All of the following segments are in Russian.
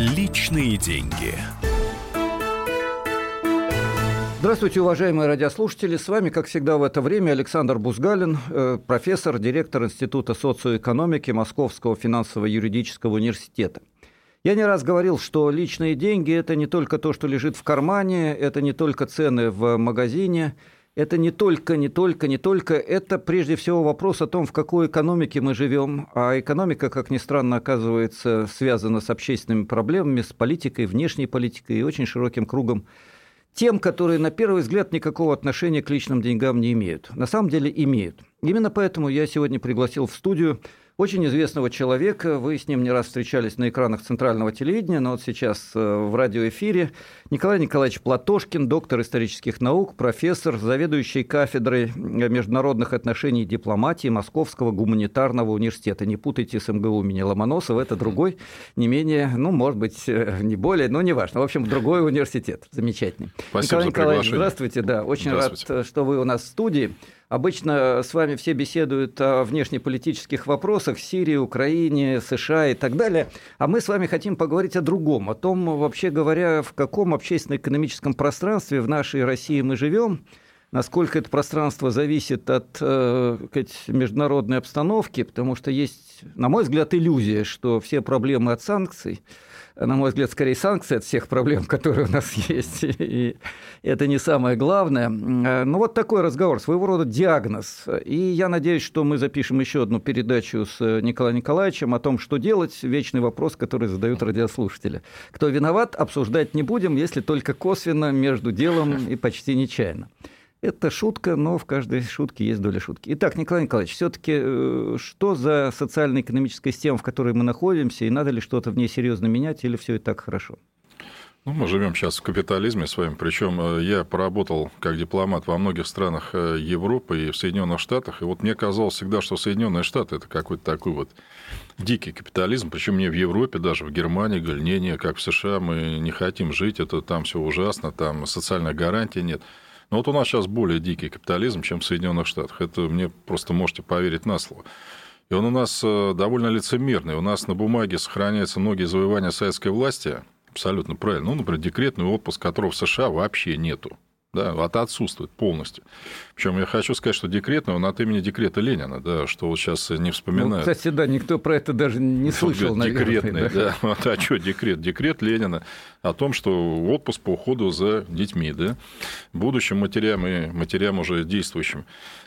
Личные деньги. Здравствуйте, уважаемые радиослушатели. С вами, как всегда, в это время Александр Бузгалин, э, профессор, директор Института социоэкономики Московского финансово-юридического университета. Я не раз говорил, что личные деньги – это не только то, что лежит в кармане, это не только цены в магазине, это не только, не только, не только, это прежде всего вопрос о том, в какой экономике мы живем. А экономика, как ни странно, оказывается связана с общественными проблемами, с политикой, внешней политикой и очень широким кругом тем, которые на первый взгляд никакого отношения к личным деньгам не имеют. На самом деле имеют. Именно поэтому я сегодня пригласил в студию очень известного человека. Вы с ним не раз встречались на экранах центрального телевидения, но вот сейчас э, в радиоэфире. Николай Николаевич Платошкин, доктор исторических наук, профессор, заведующий кафедрой международных отношений и дипломатии Московского гуманитарного университета. Не путайте с МГУ имени Ломоносова, это другой, не менее, ну, может быть, э, не более, но не важно. В общем, другой университет. Замечательный. Спасибо Николай Николаевич, здравствуйте, да, очень Здравствуйте. рад, что вы у нас в студии. Обычно с вами все беседуют о внешнеполитических вопросах Сирии, Украине, США и так далее. А мы с вами хотим поговорить о другом, о том, вообще говоря, в каком общественно-экономическом пространстве в нашей России мы живем, насколько это пространство зависит от э, международной обстановки, потому что есть, на мой взгляд, иллюзия, что все проблемы от санкций на мой взгляд, скорее санкции от всех проблем, которые у нас есть. И это не самое главное. Ну, вот такой разговор, своего рода диагноз. И я надеюсь, что мы запишем еще одну передачу с Николаем Николаевичем о том, что делать. Вечный вопрос, который задают радиослушатели. Кто виноват, обсуждать не будем, если только косвенно, между делом и почти нечаянно. Это шутка, но в каждой шутке есть доля шутки. Итак, Николай Николаевич, все-таки что за социально-экономическая система, в которой мы находимся, и надо ли что-то в ней серьезно менять, или все и так хорошо? Ну, мы живем сейчас в капитализме с вами, причем я поработал как дипломат во многих странах Европы и в Соединенных Штатах, и вот мне казалось всегда, что Соединенные Штаты это какой-то такой вот дикий капитализм, причем не в Европе, даже в Германии, говорили, не, не, как в США мы не хотим жить, это там все ужасно, там социальных гарантий нет. Но вот у нас сейчас более дикий капитализм, чем в Соединенных Штатах. Это мне просто можете поверить на слово. И он у нас довольно лицемерный. У нас на бумаге сохраняются многие завоевания советской власти, абсолютно правильно. Ну, например, декретный отпуск, которого в США вообще нету. Да, это отсутствует полностью. Причем я хочу сказать, что декретный, он от имени декрета Ленина, да, что вот сейчас не вспоминают. Ну, кстати, да, никто про это даже не слышал, наверное. Декретный, да. да. А что декрет? Декрет Ленина о том, что отпуск по уходу за детьми, да, будущим матерям и матерям уже действующим.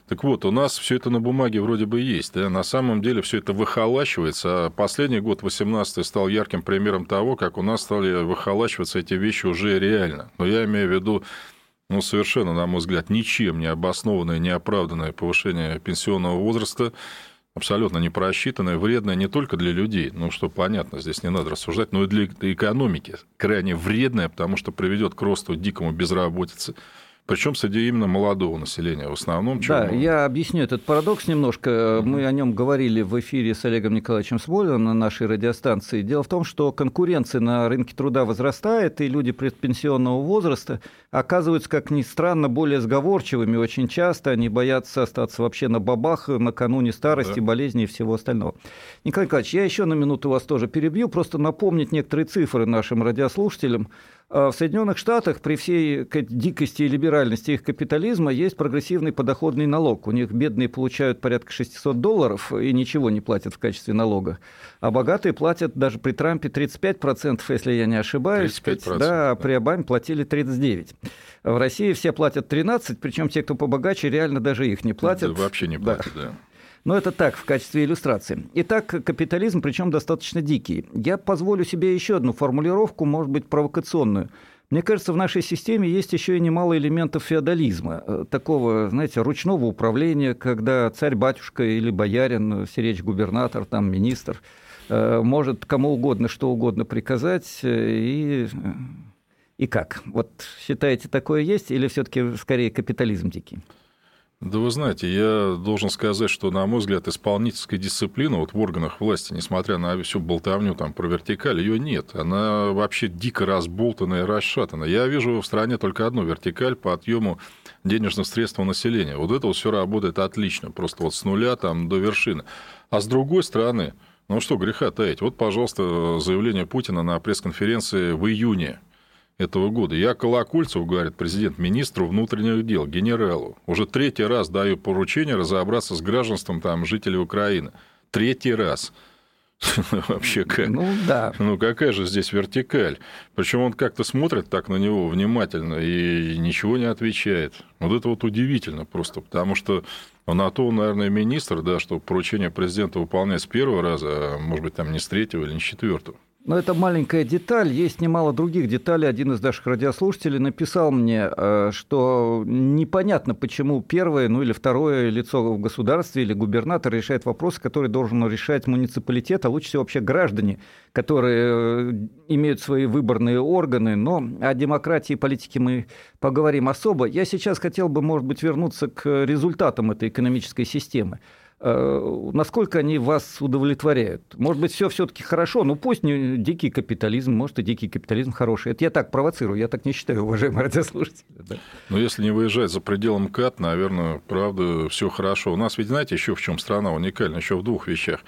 Так вот, у нас все это на бумаге вроде бы есть, да, на самом деле все это выхолачивается, а последний год, 18 стал ярким примером того, как у нас стали выхолачиваться эти вещи уже реально. Но я имею в виду ну, совершенно, на мой взгляд, ничем не обоснованное, неоправданное повышение пенсионного возраста, абсолютно не просчитанное, вредное не только для людей, ну, что понятно, здесь не надо рассуждать, но и для экономики. Крайне вредное, потому что приведет к росту дикому безработицы, причем среди именно молодого населения в основном. Да, мы... я объясню этот парадокс немножко. Mm-hmm. Мы о нем говорили в эфире с Олегом Николаевичем Смолиным на нашей радиостанции. Дело в том, что конкуренция на рынке труда возрастает, и люди предпенсионного возраста оказываются, как ни странно, более сговорчивыми. Очень часто они боятся остаться вообще на бабах накануне старости, да. болезни и всего остального. Николай Николаевич, я еще на минуту вас тоже перебью, просто напомнить некоторые цифры нашим радиослушателям. В Соединенных Штатах при всей дикости и либеральности их капитализма есть прогрессивный подоходный налог. У них бедные получают порядка 600 долларов и ничего не платят в качестве налога. А богатые платят даже при Трампе 35%, если я не ошибаюсь. 35%. Да, а при Обаме платили 39%. В России все платят 13%, причем те, кто побогаче, реально даже их не платят. Да, вообще не платят, да. да. Но это так, в качестве иллюстрации. Итак, капитализм, причем достаточно дикий. Я позволю себе еще одну формулировку, может быть, провокационную. Мне кажется, в нашей системе есть еще и немало элементов феодализма, такого, знаете, ручного управления, когда царь-батюшка или боярин, все речь губернатор, там, министр, может кому угодно что угодно приказать и и как? Вот считаете, такое есть или все-таки скорее капитализм дикий? Да вы знаете, я должен сказать, что, на мой взгляд, исполнительская дисциплина вот в органах власти, несмотря на всю болтовню там, про вертикаль, ее нет. Она вообще дико разболтана и расшатана. Я вижу в стране только одну вертикаль по отъему денежных средств у населения. Вот это вот все работает отлично, просто вот с нуля там, до вершины. А с другой стороны, Ну что греха таить. Вот, пожалуйста, заявление Путина на пресс-конференции в июне этого года. Я Колокольцев, говорит президент, министру внутренних дел, генералу. Уже третий раз даю поручение разобраться с гражданством там жителей Украины. Третий раз. Вообще как? Ну да. Ну какая же здесь вертикаль? Причем он как-то смотрит так на него внимательно и ничего не отвечает. Вот это вот удивительно просто, потому что на то, наверное, министр, да, что поручение президента выполнять с первого раза, а может быть, там не с третьего или не с четвертого. Но это маленькая деталь. Есть немало других деталей. Один из наших радиослушателей написал мне, э, что непонятно, почему первое, ну или второе лицо в государстве или губернатор решает вопросы, которые должен решать муниципалитет, а лучше всего вообще граждане, которые э, имеют свои выборные органы. Но о демократии и политике мы поговорим особо. Я сейчас хотел бы, может быть, вернуться к результатам этой экономической системы. Э, насколько они вас удовлетворяют? Может быть, все все-таки хорошо, ну пусть не дикий капитализм, может и дикий капитализм хороший. Это я так провоцирую, я так не считаю, уважаемые радиослушатели. Да. Но если не выезжать за пределом КАТ, наверное, правда, все хорошо. У нас ведь знаете еще в чем страна уникальна, еще в двух вещах.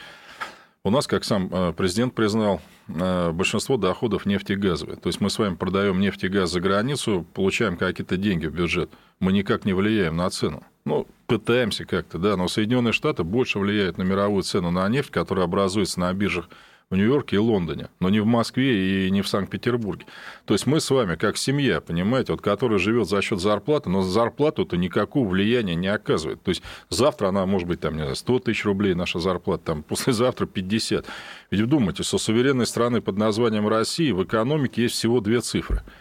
У нас, как сам э, президент признал, э, большинство доходов нефтегазовые. То есть мы с вами продаем нефть и газ за границу, получаем какие-то деньги в бюджет. Мы никак не влияем на цену. Ну, пытаемся как-то, да, но Соединенные Штаты больше влияют на мировую цену на нефть, которая образуется на биржах в Нью-Йорке и Лондоне, но не в Москве и не в Санкт-Петербурге. То есть мы с вами, как семья, понимаете, вот, которая живет за счет зарплаты, но зарплату-то никакого влияния не оказывает. То есть завтра она может быть там, не знаю, 100 тысяч рублей наша зарплата, там, послезавтра 50. Ведь вдумайте, со суверенной страны под названием России в экономике есть всего две цифры –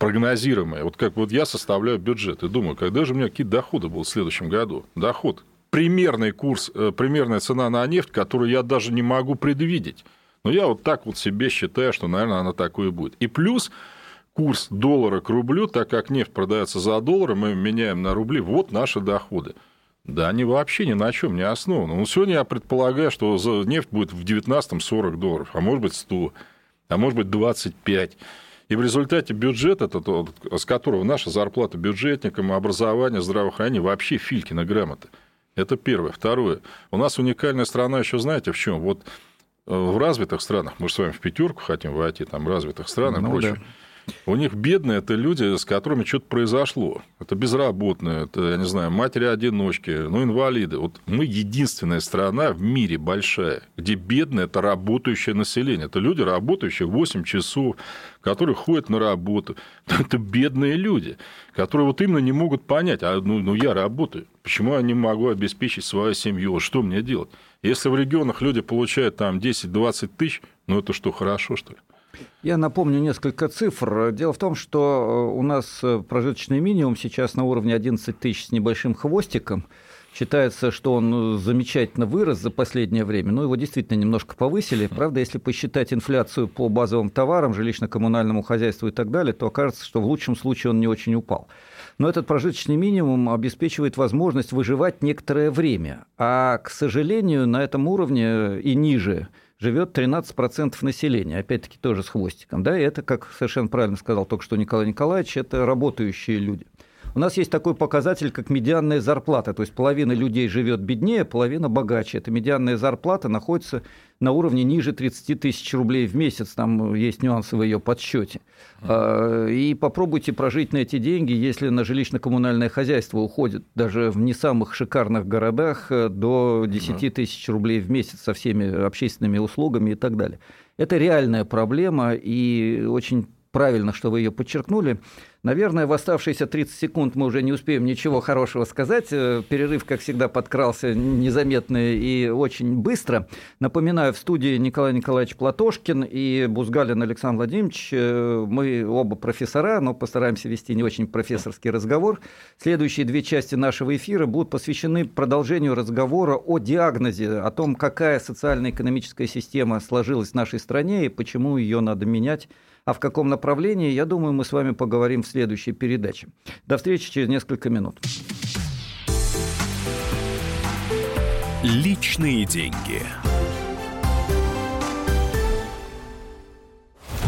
прогнозируемое. Вот как вот я составляю бюджет и думаю, когда же у меня какие доходы будут в следующем году? Доход. Примерный курс, э, примерная цена на нефть, которую я даже не могу предвидеть. Но я вот так вот себе считаю, что, наверное, она такой и будет. И плюс курс доллара к рублю, так как нефть продается за доллары, мы меняем на рубли, вот наши доходы. Да, они вообще ни на чем не основаны. Ну, сегодня я предполагаю, что нефть будет в 19 40 долларов, а может быть 100, а может быть 25. И в результате бюджет, этот, с которого наша зарплата бюджетникам, образование, здравоохранение, вообще Филькина грамота. Это первое. Второе. У нас уникальная страна еще, знаете, в чем? Вот э, в развитых странах, мы же с вами в пятерку хотим войти, там, развитых странах ну, и прочее. Да. У них бедные это люди, с которыми что-то произошло. Это безработные, это, я не знаю, матери-одиночки, ну, инвалиды. Вот мы единственная страна в мире большая, где бедное – это работающее население. Это люди, работающие 8 часов, которые ходят на работу. Это бедные люди, которые вот именно не могут понять, а ну, ну я работаю, почему я не могу обеспечить свою семью, что мне делать? Если в регионах люди получают там 10-20 тысяч, ну это что, хорошо, что ли? Я напомню несколько цифр. Дело в том, что э, у нас э, прожиточный минимум сейчас на уровне 11 тысяч с небольшим хвостиком. Считается, что он э, замечательно вырос за последнее время, но его действительно немножко повысили. Правда, если посчитать инфляцию по базовым товарам, жилищно-коммунальному хозяйству и так далее, то окажется, что в лучшем случае он не очень упал. Но этот прожиточный минимум обеспечивает возможность выживать некоторое время. А, к сожалению, на этом уровне и ниже живет 13% населения, опять-таки тоже с хвостиком. Да, и это, как совершенно правильно сказал только что Николай Николаевич, это работающие люди. У нас есть такой показатель, как медианная зарплата. То есть половина людей живет беднее, половина богаче. Эта медианная зарплата находится на уровне ниже 30 тысяч рублей в месяц. Там есть нюансы в ее подсчете. А, и попробуйте прожить на эти деньги, если на жилищно-коммунальное хозяйство уходит даже в не самых шикарных городах э, до 10 тысяч рублей в месяц со всеми общественными услугами и так далее. Это реальная проблема и очень правильно, что вы ее подчеркнули. Наверное, в оставшиеся 30 секунд мы уже не успеем ничего хорошего сказать. Э, перерыв, как всегда, подкрался незаметно и очень быстро. Напоминаю, в студии Николай Николаевич Платошкин и Бузгалин Александр Владимирович. Э, мы оба профессора, но постараемся вести не очень профессорский разговор. Следующие две части нашего эфира будут посвящены продолжению разговора о диагнозе, о том, какая социально-экономическая система сложилась в нашей стране и почему ее надо менять а в каком направлении, я думаю, мы с вами поговорим в следующей передаче. До встречи через несколько минут. Личные деньги.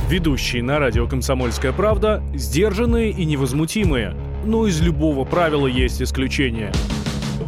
Ведущие на радио «Комсомольская правда» сдержанные и невозмутимые. Но из любого правила есть исключение –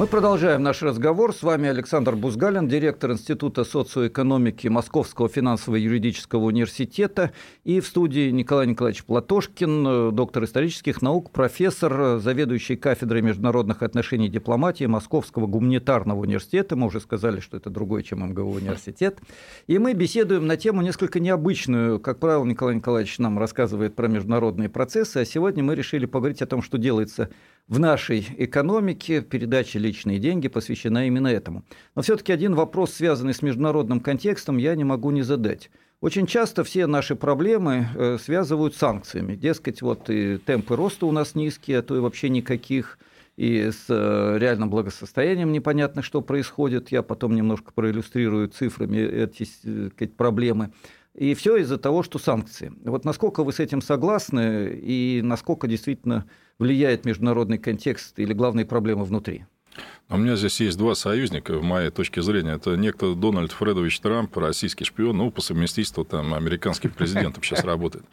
Мы продолжаем наш разговор. С вами Александр Бузгалин, директор Института социоэкономики Московского финансово-юридического университета. И в студии Николай Николаевич Платошкин, э, доктор исторических наук, профессор, э, заведующий кафедрой международных отношений и дипломатии Московского гуманитарного университета. Мы уже сказали, что это другой, чем МГУ университет. И мы беседуем на тему несколько необычную. Как правило, Николай Николаевич нам рассказывает про международные процессы, а сегодня мы решили поговорить о том, что делается в нашей экономике. Передача «Личные деньги» посвящена именно этому. Но все-таки один вопрос, связанный с международным контекстом, я не могу не задать. Очень часто все наши проблемы э, связывают с санкциями. Дескать, вот и темпы роста у нас низкие, а то и вообще никаких, и с э, реальным благосостоянием непонятно, что происходит. Я потом немножко проиллюстрирую цифрами эти э, проблемы. И все из-за того, что санкции. Вот насколько вы с этим согласны и насколько действительно влияет международный контекст или главные проблемы внутри? У меня здесь есть два союзника, в моей точке зрения. Это некто Дональд Фредович Трамп, российский шпион, ну, по совместительству там американским президентом сейчас работает.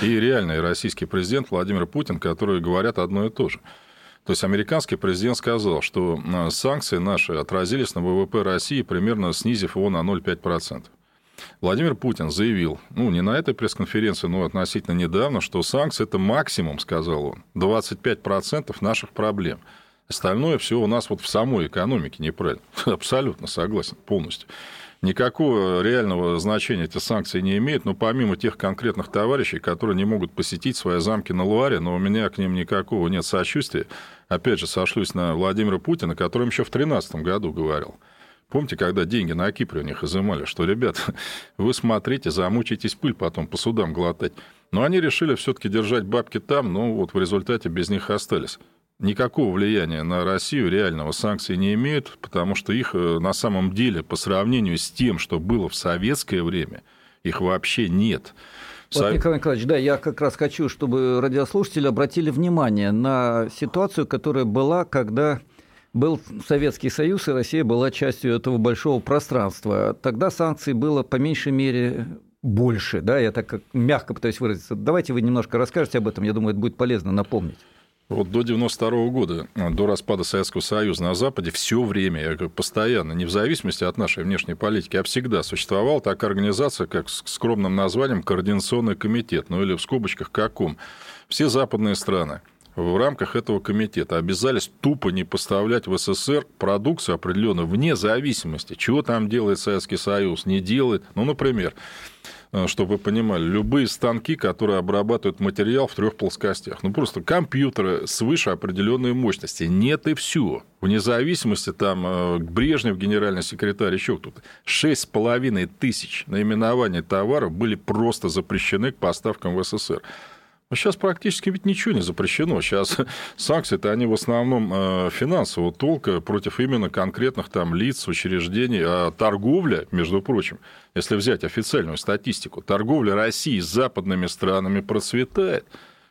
И реальный российский президент Владимир Путин, которые говорят одно и то же. То есть американский президент сказал, что э, санкции наши отразились на ВВП России, примерно снизив его на 0,5%. Владимир Путин заявил, ну, не на этой пресс-конференции, но относительно недавно, что санкции – это максимум, сказал он, 25% наших проблем. Остальное все у нас вот в самой экономике неправильно. Абсолютно согласен, полностью. Никакого реального значения эти санкции не имеют, но помимо тех конкретных товарищей, которые не могут посетить свои замки на Луаре, но у меня к ним никакого нет сочувствия. Опять же, сошлюсь на Владимира Путина, который еще в 2013 году говорил. Помните, когда деньги на Кипре у них изымали, что, ребят, вы смотрите, замучитесь пыль потом по судам глотать. Но они решили все-таки держать бабки там, но вот в результате без них остались. Никакого влияния на Россию реального санкции не имеют, потому что их э, на самом деле по сравнению с тем, что было в советское время, их вообще нет. Вот, Со- Николай Николаевич, да, я как раз хочу, чтобы радиослушатели обратили внимание на ситуацию, которая была, когда был Советский Союз, и Россия была частью этого большого пространства. Тогда санкций было по меньшей мере больше, да, я так мягко пытаюсь выразиться. Давайте вы немножко расскажете об этом, я думаю, это будет полезно напомнить. Вот до 92 года, до распада Советского Союза на Западе, все время, я говорю, постоянно, не в зависимости от нашей внешней политики, а всегда существовала такая организация, как с скромным названием Координационный комитет, ну или в скобочках КАКУМ. Все западные страны в рамках этого комитета обязались тупо не поставлять в СССР продукцию определенную вне зависимости, чего там делает Советский Союз, не делает. Ну, например, э, чтобы вы понимали, любые станки, которые обрабатывают материал в трех плоскостях. Ну, просто компьютеры свыше определенной мощности. Нет и все. Вне зависимости, там, э, Брежнев, генеральный секретарь, еще кто-то. Шесть с половиной тысяч наименований товаров были просто запрещены к поставкам в СССР. Но сейчас практически ведь ничего не запрещено. Сейчас санкции-то они в основном э, финансового толка против именно конкретных там лиц, учреждений. А торговля, между прочим, если взять официальную статистику, торговля России с западными странами процветает.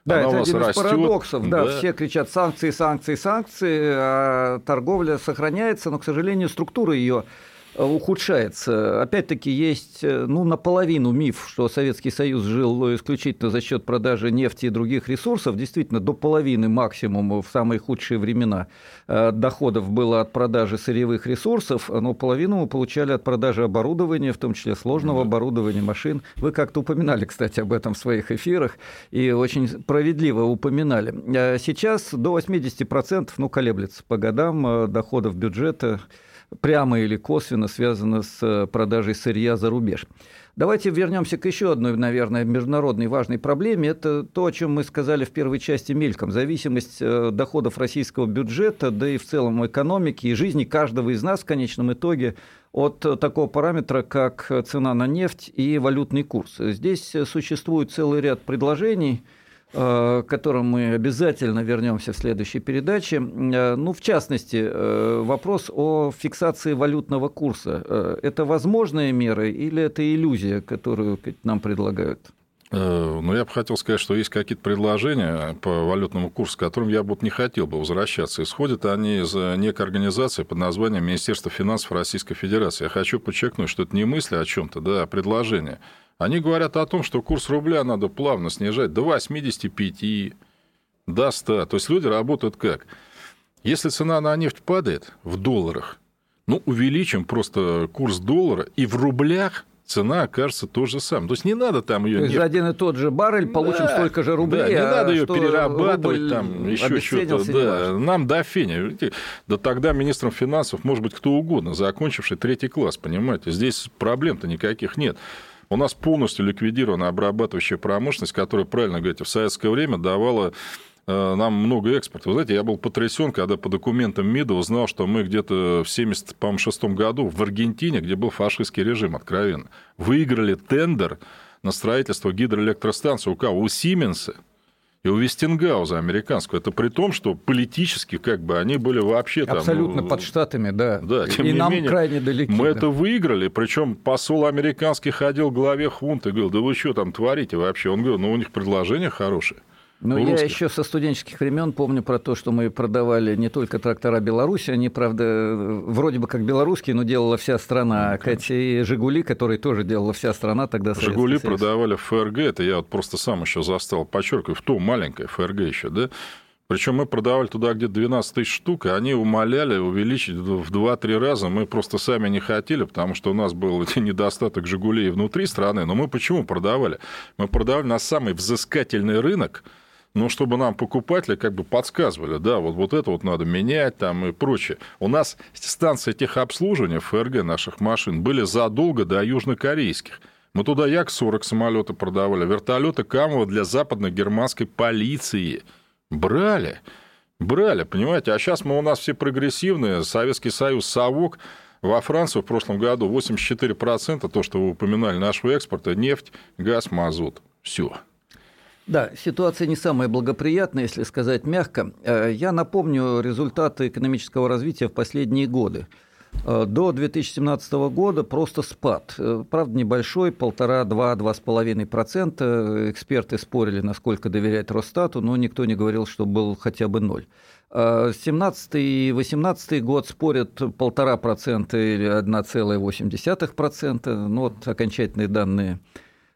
Да, Она это один из растет. парадоксов. Да, Да. все кричат санкции, санкции, санкции, а торговля сохраняется, но, к сожалению, структура ее ухудшается. Опять-таки есть э, ну, наполовину миф, что Советский Союз жил исключительно за счет продажи нефти и других ресурсов. Действительно, до половины максимум в самые худшие времена э, доходов было от продажи сырьевых ресурсов, но половину мы получали от продажи оборудования, в том числе сложного оборудования, машин. Вы как-то упоминали, кстати, об этом в своих эфирах и очень справедливо упоминали. А Сейчас до 80% ну, колеблется по годам э, доходов бюджета прямо или косвенно связано с э, продажей сырья за рубеж. Давайте вернемся к еще одной, наверное, международной важной проблеме. Это то, о чем мы сказали в первой части мельком. Зависимость э, доходов российского бюджета, да и в целом экономики и жизни каждого из нас в конечном итоге от такого параметра, как цена на нефть и валютный курс. Здесь существует целый ряд предложений, к которым мы обязательно вернемся в следующей передаче. Э, ну, в частности, э, вопрос о фиксации валютного курса. Это возможные меры или это иллюзия, которую нам предлагают? Ну, я бы хотел сказать, что есть какие-то предложения по валютному курсу, к которым я бы не хотел бы возвращаться. Исходят они из некой организации под названием Министерство финансов Российской Федерации. Я хочу подчеркнуть, что это не мысли о чем-то, да, а предложение. Они говорят о том, что курс рубля надо плавно снижать до 85, до 100. То есть люди работают как? Если цена на нефть падает в долларах, ну, увеличим просто курс доллара, и в рублях цена окажется то же самое. То есть не надо там ее... То есть за один и тот же баррель получим да, столько же рублей. Да, не а надо ее перерабатывать, там еще что-то. Да, нам до феня. Да тогда министром финансов может быть кто угодно, закончивший третий класс, понимаете. Здесь проблем-то никаких нет. У нас полностью ликвидирована обрабатывающая промышленность, которая, правильно говорите, в советское время давала э, нам много экспорта. Вы знаете, я был потрясен, когда по документам МИДа узнал, что мы где-то в 1976 году в Аргентине, где был фашистский режим, откровенно, выиграли тендер на строительство гидроэлектростанции у кого? У Сименса и у Вестингауза американского. Это при том, что политически как бы они были вообще там... Абсолютно под штатами, да. Да, тем и не нам менее, крайне далеки. Мы да. это выиграли, причем посол американский ходил к главе хунты и говорил, да вы что там творите вообще? Он говорил, ну у них предложение хорошее. Ну, я еще со студенческих времен помню про то, что мы продавали не только трактора Беларуси, они, правда, вроде бы как белорусские, но делала вся страна. Ну, и «Жигули», которые тоже делала вся страна тогда. «Жигули» продавали в ФРГ, это я вот просто сам еще застал, подчеркиваю, в то маленькое ФРГ еще, да? Причем мы продавали туда где-то 12 тысяч штук, и они умоляли увеличить в 2-3 раза. Мы просто сами не хотели, потому что у нас был недостаток «Жигулей» внутри страны. Но мы почему продавали? Мы продавали на самый взыскательный рынок – но чтобы нам покупатели как бы подсказывали, да, вот, вот это вот надо менять там и прочее. У нас станции техобслуживания ФРГ наших машин были задолго до южнокорейских. Мы туда Як-40 самолеты продавали, вертолеты Камова для западно-германской полиции. Брали, брали, понимаете? А сейчас мы у нас все прогрессивные, Советский Союз, совок, во Францию в прошлом году 84% то, что вы упоминали, нашего экспорта, нефть, газ, мазут. Все. Да, ситуация не самая благоприятная, если сказать мягко. Э, я напомню результаты экономического развития в последние годы. Э, до 2017 года просто спад. Э, правда, небольшой, полтора, два, два с половиной процента. Эксперты спорили, насколько доверять Росстату, но никто не говорил, что был хотя бы ноль. 17 и 18 год спорят полтора процента или 1,8 процента. Ну, вот окончательные данные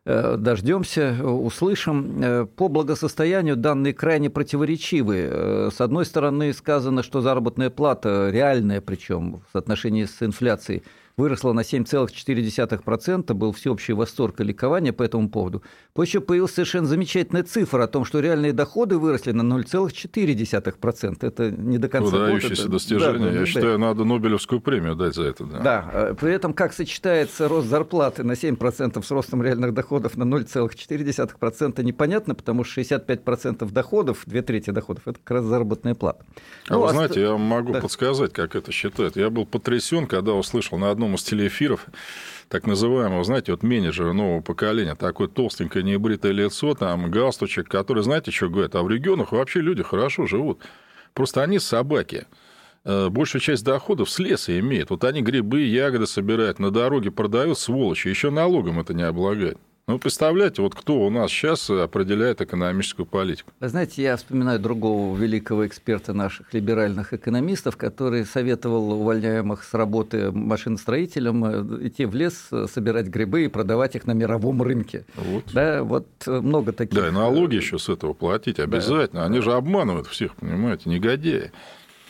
дождемся, услышим. Э, по благосостоянию данные крайне противоречивые. Э, с одной стороны, сказано, что заработная плата реальная, причем в соотношении с инфляцией, выросла на 7,4%, был всеобщий восторг и ликование по этому поводу. Позже появилась совершенно замечательная цифра о том, что реальные доходы выросли на 0,4%. Это не до конца Выдающееся года. достижение. Да, Я да. считаю, надо Нобелевскую премию дать за это. Да. да, э, при этом как сочетается рост зарплаты на 7% с ростом реальных доходов на 0,4%, непонятно, потому что 65% доходов, две трети доходов, это как раз заработная плата. А ну, вы знаете, я могу да. подсказать, как это считать. Я был потрясен, когда услышал на одном одном из телеэфиров так называемого, знаете, вот менеджера нового поколения, такое толстенькое небритое лицо, там галстучек, который, знаете, что говорит, а в регионах вообще люди хорошо живут. Просто они собаки. Э, большую часть доходов с леса имеют. Вот они грибы, ягоды собирают, на дороге продают, сволочи, еще налогом это не облагают. Ну, представляете, вот кто у нас сейчас определяет экономическую политику? Вы знаете, я вспоминаю другого великого эксперта наших либеральных экономистов, который советовал увольняемых с работы машиностроителям э, идти в лес, э, собирать грибы и продавать их на мировом рынке. Вот. Да, вот э, много таких. Да, и налоги еще с этого платить обязательно. Да. Они же обманывают всех, понимаете, негодяи.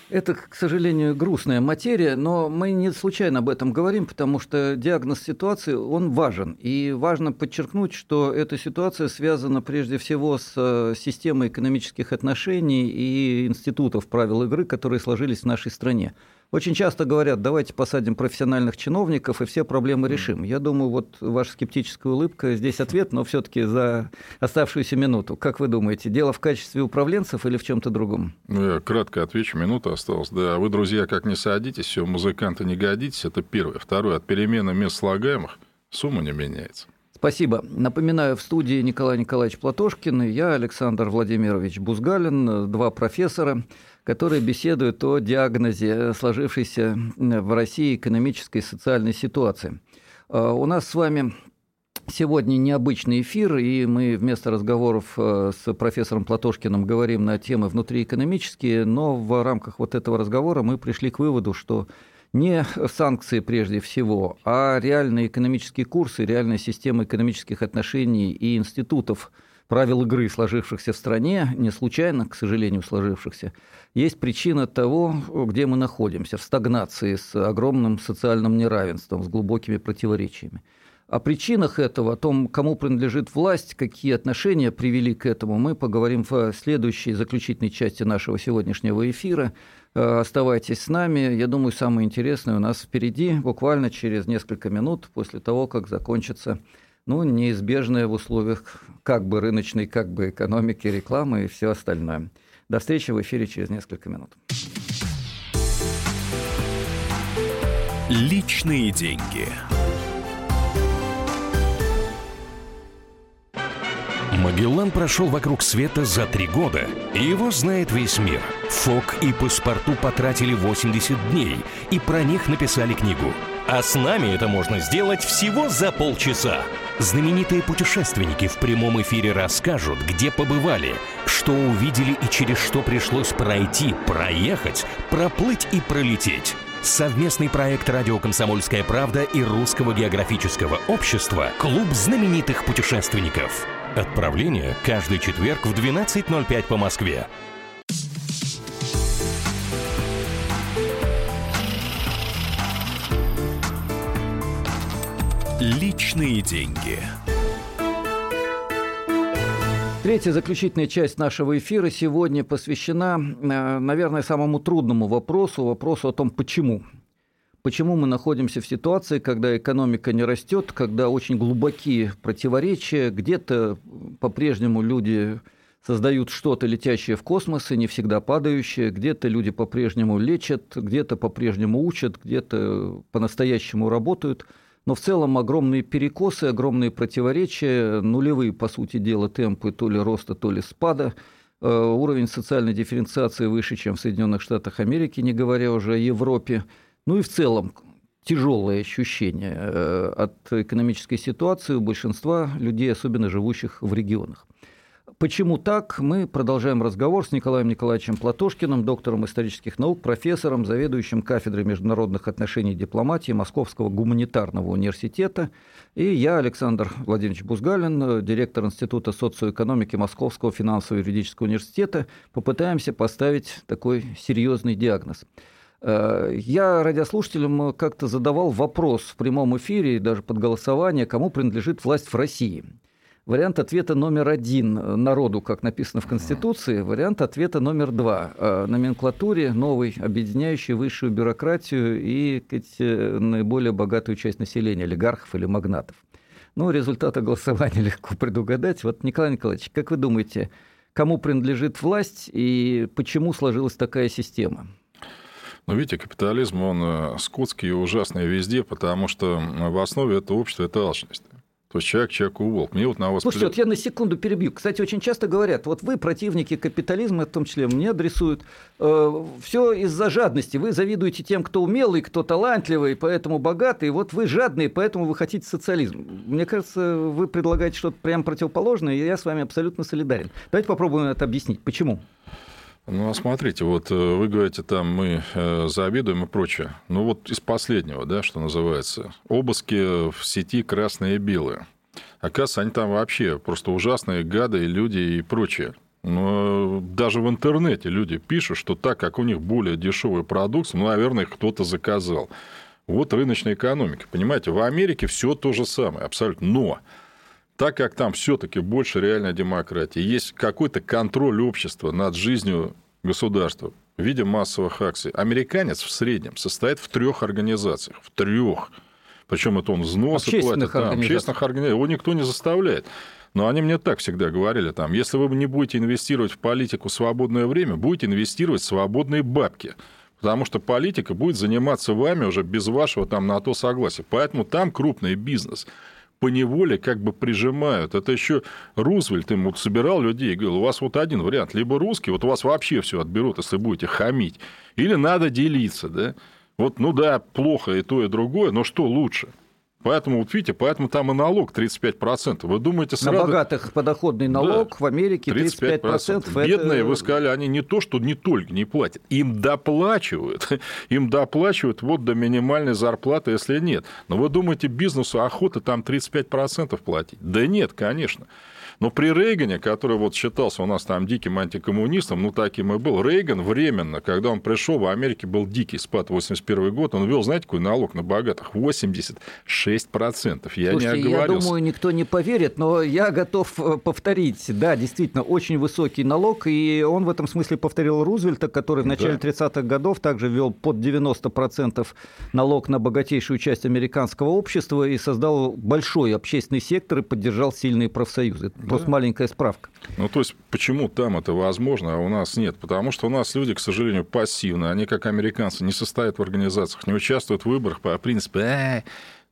Это, к сожалению, грустная материя, но мы не случайно об этом говорим, потому что диагноз ситуации, он важен. И важно подчеркнуть, что эта ситуация связана прежде всего с э, системой экономических отношений и институтов правил игры, которые сложились в нашей стране. Очень часто говорят, давайте посадим профессиональных чиновников и все проблемы решим. Я думаю, вот ваша скептическая улыбка здесь ответ, но все-таки за оставшуюся минуту. Как вы думаете, дело в качестве управленцев или в чем-то другом? Ну, я кратко отвечу, минута осталась. Да, вы, друзья, как не садитесь, все, музыканты не годитесь, это первое. Второе, от перемены мест слагаемых сумма не меняется. Спасибо. Напоминаю, в студии Николай Николаевич Платошкин и я, Александр Владимирович Бузгалин, два профессора, которые беседуют о диагнозе сложившейся в России экономической и социальной ситуации. А, у нас с вами Сегодня необычный эфир, и мы вместо разговоров э, с профессором Платошкиным говорим на темы внутриэкономические, но в рамках вот этого разговора мы пришли к выводу, что не санкции прежде всего, а реальные экономические курсы, реальная система экономических отношений и институтов правил игры, сложившихся в стране, не случайно, к сожалению, сложившихся, есть причина того, где мы находимся, в стагнации с огромным социальным неравенством, с глубокими противоречиями. О причинах этого, о том, кому принадлежит власть, какие отношения привели к этому, мы поговорим в следующей заключительной части нашего сегодняшнего эфира. Э, оставайтесь с нами. Я думаю, самое интересное у нас впереди, буквально через несколько минут после того, как закончится ну, неизбежное в условиях как бы рыночной, как бы экономики, рекламы и все остальное. До встречи в эфире через несколько минут. Личные деньги. Магеллан прошел вокруг света за три года, и его знает весь мир. Фок и паспорту потратили 80 дней, и про них написали книгу. А с нами это можно сделать всего за полчаса. Знаменитые путешественники в прямом эфире расскажут, где побывали, что увидели и через что пришлось пройти, проехать, проплыть и пролететь. Совместный проект «Радио Комсомольская правда» и Русского географического общества «Клуб знаменитых путешественников». Отправление каждый четверг в 12.05 по Москве. Личные деньги. Третья заключительная часть нашего эфира сегодня посвящена, э, наверное, самому трудному вопросу, вопросу о том, почему почему мы находимся в ситуации, когда экономика не растет, когда очень глубокие противоречия, где-то по-прежнему люди создают что-то летящее в космос и не всегда падающее, где-то люди по-прежнему лечат, где-то по-прежнему учат, где-то по-настоящему работают. Но в целом огромные перекосы, огромные противоречия, нулевые, по сути дела, темпы то ли роста, то ли спада, э, уровень социальной дифференциации выше, чем в Соединенных Штатах Америки, не говоря уже о Европе – ну и в целом тяжелое ощущение э, от экономической ситуации у большинства людей, особенно живущих в регионах. Почему так? Мы продолжаем разговор с Николаем Николаевичем Платошкиным, доктором исторических наук, профессором, заведующим кафедрой международных отношений и дипломатии Московского гуманитарного университета. И я, Александр Владимирович Бузгалин, директор Института социоэкономики Московского финансово-юридического университета. Попытаемся поставить такой серьезный диагноз – Э, я радиослушателям как-то задавал вопрос в прямом эфире, даже под голосование, кому принадлежит власть в России. Вариант ответа номер один – народу, как написано в Конституции. Вариант ответа номер два – номенклатуре новой, объединяющей высшую бюрократию и сказать, э, наиболее богатую часть населения, олигархов или магнатов. Ну, результаты голосования легко предугадать. Вот, Николай Николаевич, как вы думаете, кому принадлежит власть и почему сложилась такая система? Но видите, капитализм, он э, скотский и ужасный везде, потому что в основе этого общества это алчность. То есть человек человеку волк. Мне вот на вас... Слушайте, вот я на секунду перебью. Кстати, очень часто говорят, вот вы противники капитализма, в том числе мне адресуют, э, все из-за жадности. Вы завидуете тем, кто умелый, кто талантливый, поэтому богатый. Вот вы жадные, поэтому вы хотите социализм. Мне кажется, вы предлагаете что-то прямо противоположное, и я с вами абсолютно солидарен. Давайте попробуем это объяснить. Почему? Ну, а смотрите, вот э, вы говорите, там мы э, завидуем и прочее. Ну, вот из последнего, да, что называется, обыски в сети красные и белые. Оказывается, они там вообще просто ужасные гады и люди и прочее. Но даже в интернете люди пишут, что так как у них более дешевый продукт, ну, наверное, кто-то заказал. Вот рыночная экономика. Понимаете, в Америке все то же самое, абсолютно. Но так как там все-таки больше реальной демократии, есть какой-то контроль общества над жизнью государства в виде массовых акций. Американец в среднем состоит в трех организациях, в трех. Причем это он взносы платит, да, общественных организаций. Его никто не заставляет. Но они мне так всегда говорили, там, если вы не будете инвестировать в политику в свободное время, будете инвестировать в свободные бабки. Потому что политика будет заниматься вами уже без вашего там на то согласия. Поэтому там крупный бизнес по неволе как бы прижимают. Это еще Рузвельт им вот собирал людей и говорил, у вас вот один вариант, либо русский, вот у вас вообще все отберут, если будете хамить, или надо делиться, да. Вот, ну да, плохо и то, и другое, но что лучше? Поэтому, вот видите, поэтому там и налог 35%. Вы думаете, сразу... На богатых подоходный налог да, в Америке 35%. 35%. Бедные, это... вы сказали, они не то, что не только не платят, им доплачивают. Им доплачивают вот до минимальной зарплаты, если нет. Но вы думаете, бизнесу охота там 35% платить? Да нет, конечно. Но при Рейгане, который вот считался у нас там диким антикоммунистом, ну таким и был, Рейган временно, когда он пришел, в Америке был дикий спад 81 год, он ввел, знаете, какой налог на богатых? 86%. Я Слушайте, не оговорился. я думаю, никто не поверит, но я готов э, повторить. Да, действительно, очень высокий налог, и он в этом смысле повторил Рузвельта, который в начале да. 30-х годов также ввел под 90% налог на богатейшую часть американского общества и создал большой общественный сектор и поддержал сильные профсоюзы. Просто маленькая справка. Ну, то есть, почему там это возможно, а у нас нет? Потому что у нас люди, к сожалению, пассивны. Они, как американцы, не состоят в организациях, не участвуют в выборах по принципу «э,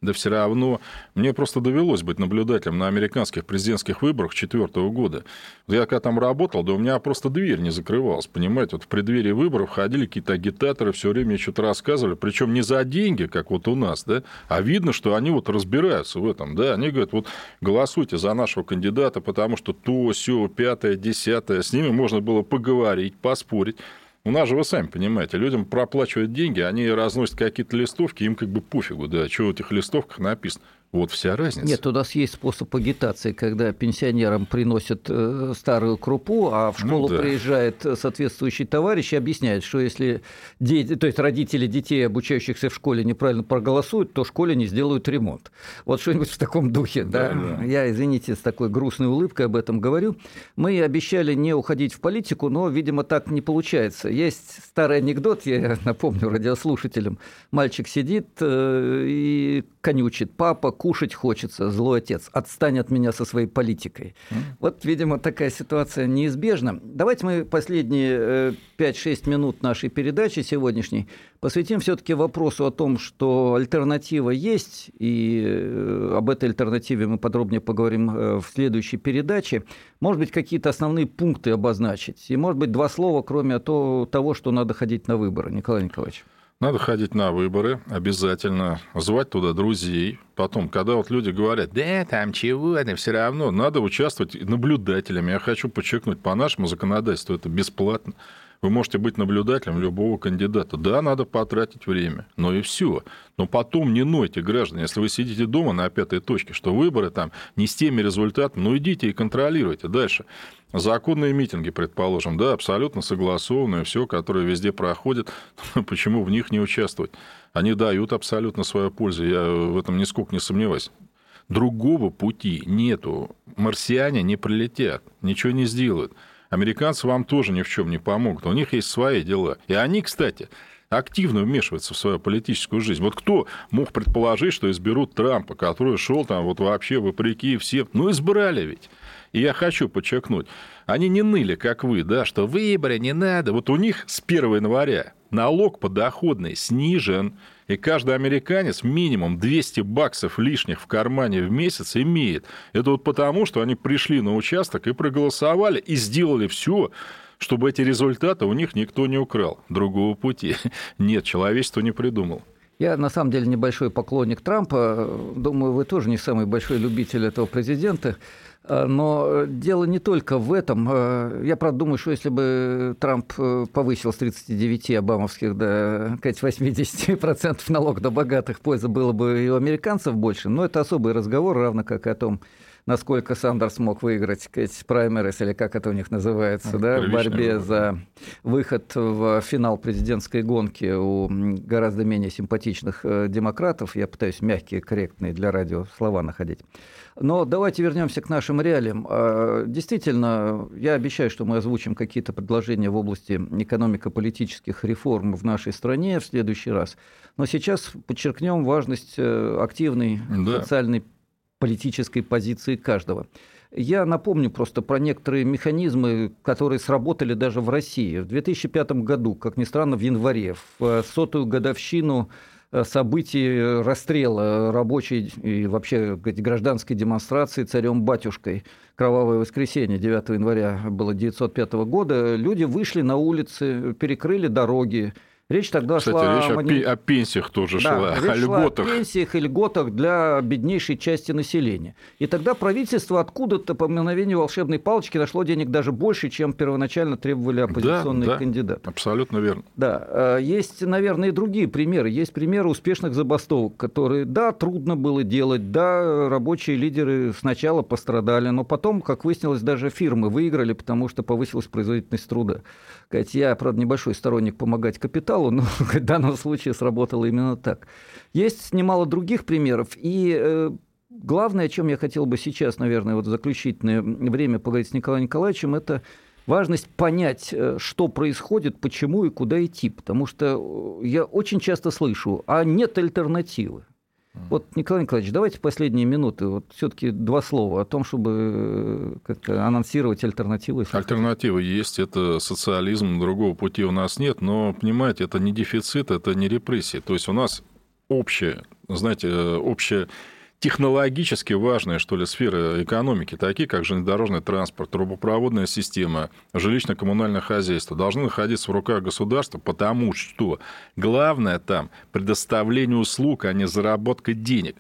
да все равно. Мне просто довелось быть наблюдателем на американских президентских выборах 2004 года. Я когда там работал, да у меня просто дверь не закрывалась, понимаете? Вот в преддверии выборов ходили какие-то агитаторы, все время что-то рассказывали, причем не за деньги, как вот у нас, да, а видно, что они вот разбираются в этом, да, они говорят, вот голосуйте за нашего кандидата, потому что то, все, пятое, десятое, с ними можно было поговорить, поспорить. У нас же, вы сами понимаете, людям проплачивают деньги, они разносят какие-то листовки, им как бы пофигу, да, что в этих листовках написано. Вот вся разница. Нет, у нас есть способ агитации, когда пенсионерам приносят э, старую крупу, а в ну школу ну, да. приезжает соответствующий товарищ и объясняет, что если дети, то есть родители детей, обучающихся в школе, неправильно проголосуют, то в школе не сделают ремонт. Вот что-нибудь в таком духе. Да, да? Да. Я, извините, с такой грустной улыбкой об этом говорю. Мы обещали не уходить в политику, но, видимо, так не получается. Есть старый анекдот, я напомню радиослушателям. Мальчик сидит э, и конючит. Папа, кушать хочется, злой отец, отстань от меня со своей политикой. Mm. Вот, видимо, такая ситуация неизбежна. Давайте мы последние 5-6 э, минут нашей передачи сегодняшней посвятим все-таки вопросу о том, что альтернатива есть, и э, об этой альтернативе мы подробнее поговорим э, в следующей передаче. Может быть, какие-то основные пункты обозначить, и, может быть, два слова, кроме того, что надо ходить на выборы. Николай Николаевич. Надо ходить на выборы обязательно, звать туда друзей. Потом, когда вот люди говорят, да, там чего, это все равно, надо участвовать наблюдателями. Я хочу подчеркнуть, по нашему законодательству это бесплатно. Вы можете быть наблюдателем любого кандидата. Да, надо потратить время, но и все. Но потом не нойте, граждане, если вы сидите дома на пятой точке, что выборы там не с теми результатами, ну идите и контролируйте дальше. Законные митинги, предположим, да, абсолютно согласованные, все, которые везде проходят, почему в них не участвовать? Они дают абсолютно свою пользу, я в этом нисколько не сомневаюсь. Другого пути нету. Марсиане не прилетят, ничего не сделают. Американцы вам тоже ни в чем не помогут. У них есть свои дела. И они, кстати, активно вмешиваются в свою политическую жизнь. Вот кто мог предположить, что изберут Трампа, который шел там вот вообще вопреки всем? Ну, избрали ведь. И я хочу подчеркнуть, они не ныли, как вы, да, что выборы не надо. Вот у них с 1 января налог подоходный снижен, и каждый американец минимум 200 баксов лишних в кармане в месяц имеет. Это вот потому, что они пришли на участок и проголосовали, и сделали все, чтобы эти результаты у них никто не украл. Другого пути нет, человечество не придумал. Я, на самом деле, небольшой поклонник Трампа. Думаю, вы тоже не самый большой любитель этого президента. Э, но дело не только в этом. Э, я, правда, думаю, что если бы Трамп э, повысил с 39 обамовских до 80% налог до богатых, польза было бы и у американцев больше. Но это особый разговор, равно как и о том, насколько Сандерс смог выиграть сказать, праймерис, или как это у них называется, да, в борьбе за выход в финал президентской гонки у гораздо менее симпатичных демократов. Я пытаюсь мягкие, корректные для радио слова находить. Но давайте вернемся к нашим реалиям. А, действительно, я обещаю, что мы озвучим какие-то предложения в области экономико-политических реформ в нашей стране в следующий раз. Но сейчас подчеркнем важность э, активной да. социальной политической позиции каждого. Я напомню просто про некоторые механизмы, которые сработали даже в России. В 2005 году, как ни странно, в январе, в сотую годовщину э, событий расстрела рабочей и вообще гражданской демонстрации царем-батюшкой «Кровавое воскресенье» 9 января было 1905 года, люди вышли на улицы, перекрыли дороги, Речь тогда Кстати, шла речь о, мани... о пенсиях тоже да, шла, речь о льготах. Шла о пенсиях и льготах для беднейшей части населения. И тогда правительство откуда-то по мгновению волшебной палочки нашло денег даже больше, чем первоначально требовали оппозиционные да, да, кандидаты. Абсолютно верно. Да, э, есть, наверное, и другие примеры. Есть примеры успешных забастовок, которые, да, трудно было делать, да, рабочие лидеры сначала пострадали, но потом, как выяснилось, даже фирмы выиграли, потому что повысилась производительность труда. Я, правда, небольшой сторонник помогать капиталу, но в данном случае сработало именно так. Есть немало других примеров, и э, главное, о чем я хотел бы сейчас, наверное, вот в заключительное время поговорить с Николаем Николаевичем, это важность понять, э, что происходит, почему и куда идти. Потому что э, я очень часто слышу, а нет альтернативы. Вот, Николай Николаевич, давайте последние минуты, вот все-таки два слова о том, чтобы э, как-то анонсировать альтернативы. Альтернатива есть, это социализм, другого пути у нас нет, но, понимаете, это не дефицит, это не репрессии. То есть у нас общее, знаете, э, общее технологически важные, что ли, сферы экономики, такие как железнодорожный транспорт, трубопроводная система, жилищно-коммунальное хозяйство, должны находиться в руках государства, потому что главное там предоставление услуг, а не заработка денег.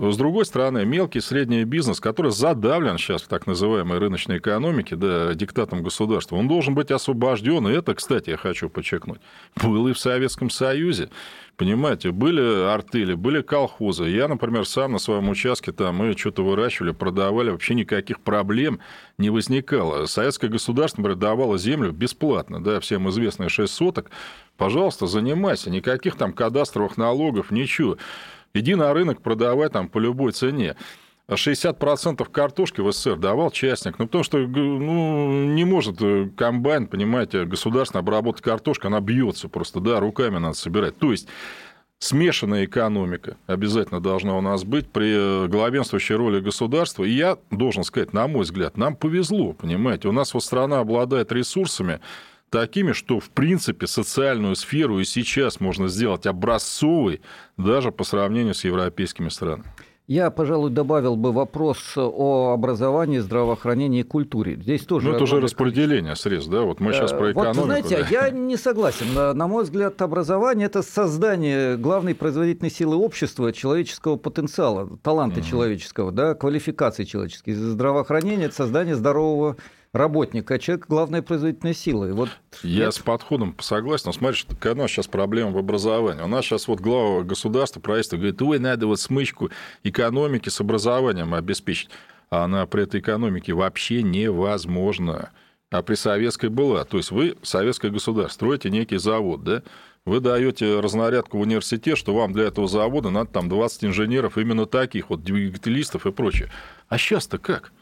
С другой стороны, мелкий и средний бизнес, который задавлен сейчас в так называемой рыночной экономике, да, диктатом государства, он должен быть освобожден. И это, кстати, я хочу подчеркнуть, было и в Советском Союзе. Понимаете, были артели, были колхозы. Я, например, сам на своем участке там мы что-то выращивали, продавали, вообще никаких проблем не возникало. Советское государство, например, давало землю бесплатно, да, всем известные 6 соток. Пожалуйста, занимайся, никаких там кадастровых налогов, ничего. Иди на рынок, продавай там по любой цене. 60% картошки в СССР давал частник. Ну, потому что ну, не может э, комбайн, понимаете, государственная обработка картошки, она бьется просто, да, руками надо собирать. То есть смешанная экономика обязательно должна у нас быть при э, главенствующей роли государства. И я должен сказать, на мой взгляд, нам повезло, понимаете. У нас вот страна обладает ресурсами, такими, что, в принципе, социальную сферу и сейчас можно сделать образцовой даже по сравнению с европейскими странами. Я, пожалуй, добавил бы вопрос о образовании, здравоохранении и культуре. Здесь тоже... Ну, это уже распределение средств, да? Вот мы сейчас про экономику. Вот, знаете, да. я не согласен. На, на мой взгляд, образование – это создание главной производительной силы общества, человеческого потенциала, таланта угу. человеческого, да, квалификации человеческой. Здравоохранение – это создание здорового работника, а человек – главная производительная сила. И вот Я нет... с подходом согласен, но смотришь, какая у нас сейчас проблема в образовании. У нас сейчас вот глава государства, правительство говорит, ой, надо вот смычку экономики с образованием обеспечить. А она при этой экономике вообще невозможна. А при советской была. То есть вы, советское государство, строите некий завод, да? Вы даете разнарядку в университет, что вам для этого завода надо там 20 инженеров, именно таких вот двигателистов и прочее. А сейчас-то как?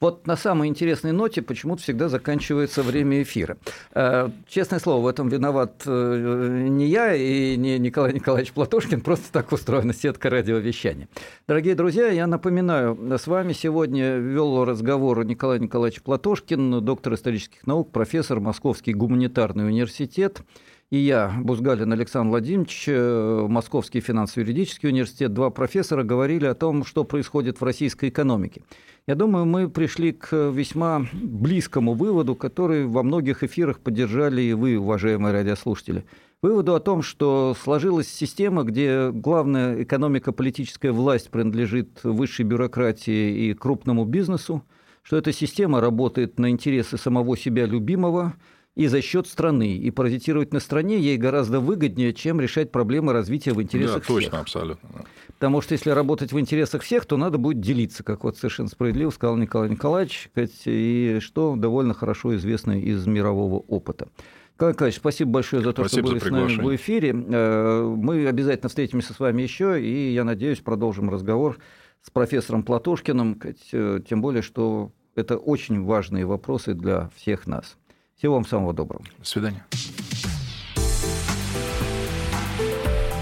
Вот на самой интересной ноте почему-то всегда заканчивается время эфира. Э, честное слово, в этом виноват э, не я и не Николай Николаевич Платошкин, просто так устроена сетка радиовещания. Дорогие друзья, я напоминаю, с вами сегодня вел разговор Николай Николаевич Платошкин, доктор исторических наук, профессор Московский гуманитарный университет, и я, Бузгалин Александр Владимирович, э, Московский финансово-юридический университет, два профессора говорили о том, что происходит в российской экономике. Я думаю, мы пришли к весьма близкому выводу, который во многих эфирах поддержали и вы, уважаемые радиослушатели. Выводу о том, что сложилась система, где главная экономико-политическая власть принадлежит высшей бюрократии и крупному бизнесу, что эта система работает на интересы самого себя любимого – и за счет страны. И паразитировать на стране ей гораздо выгоднее, чем решать проблемы развития в интересах да, точно, всех. абсолютно. Потому что если работать в интересах всех, то надо будет делиться, как вот совершенно справедливо сказал Николай Николаевич, и что довольно хорошо известно из мирового опыта. Николай Николаевич, спасибо большое за то, спасибо что были с нами в эфире. Э, мы обязательно встретимся с вами еще, и я надеюсь, продолжим разговор с профессором Платошкиным, э, тем более, что это очень важные вопросы для всех нас. Всего вам самого доброго. До свидания.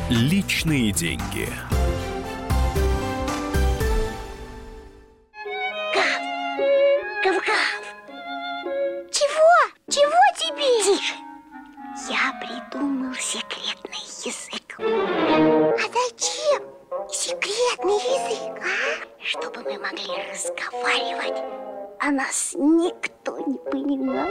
Личные деньги. Гав! Гав-гав! Чего? Чего тебе? Тише! Я придумал секретный язык. А зачем секретный язык, а? Чтобы мы могли разговаривать, а нас никто не понимал.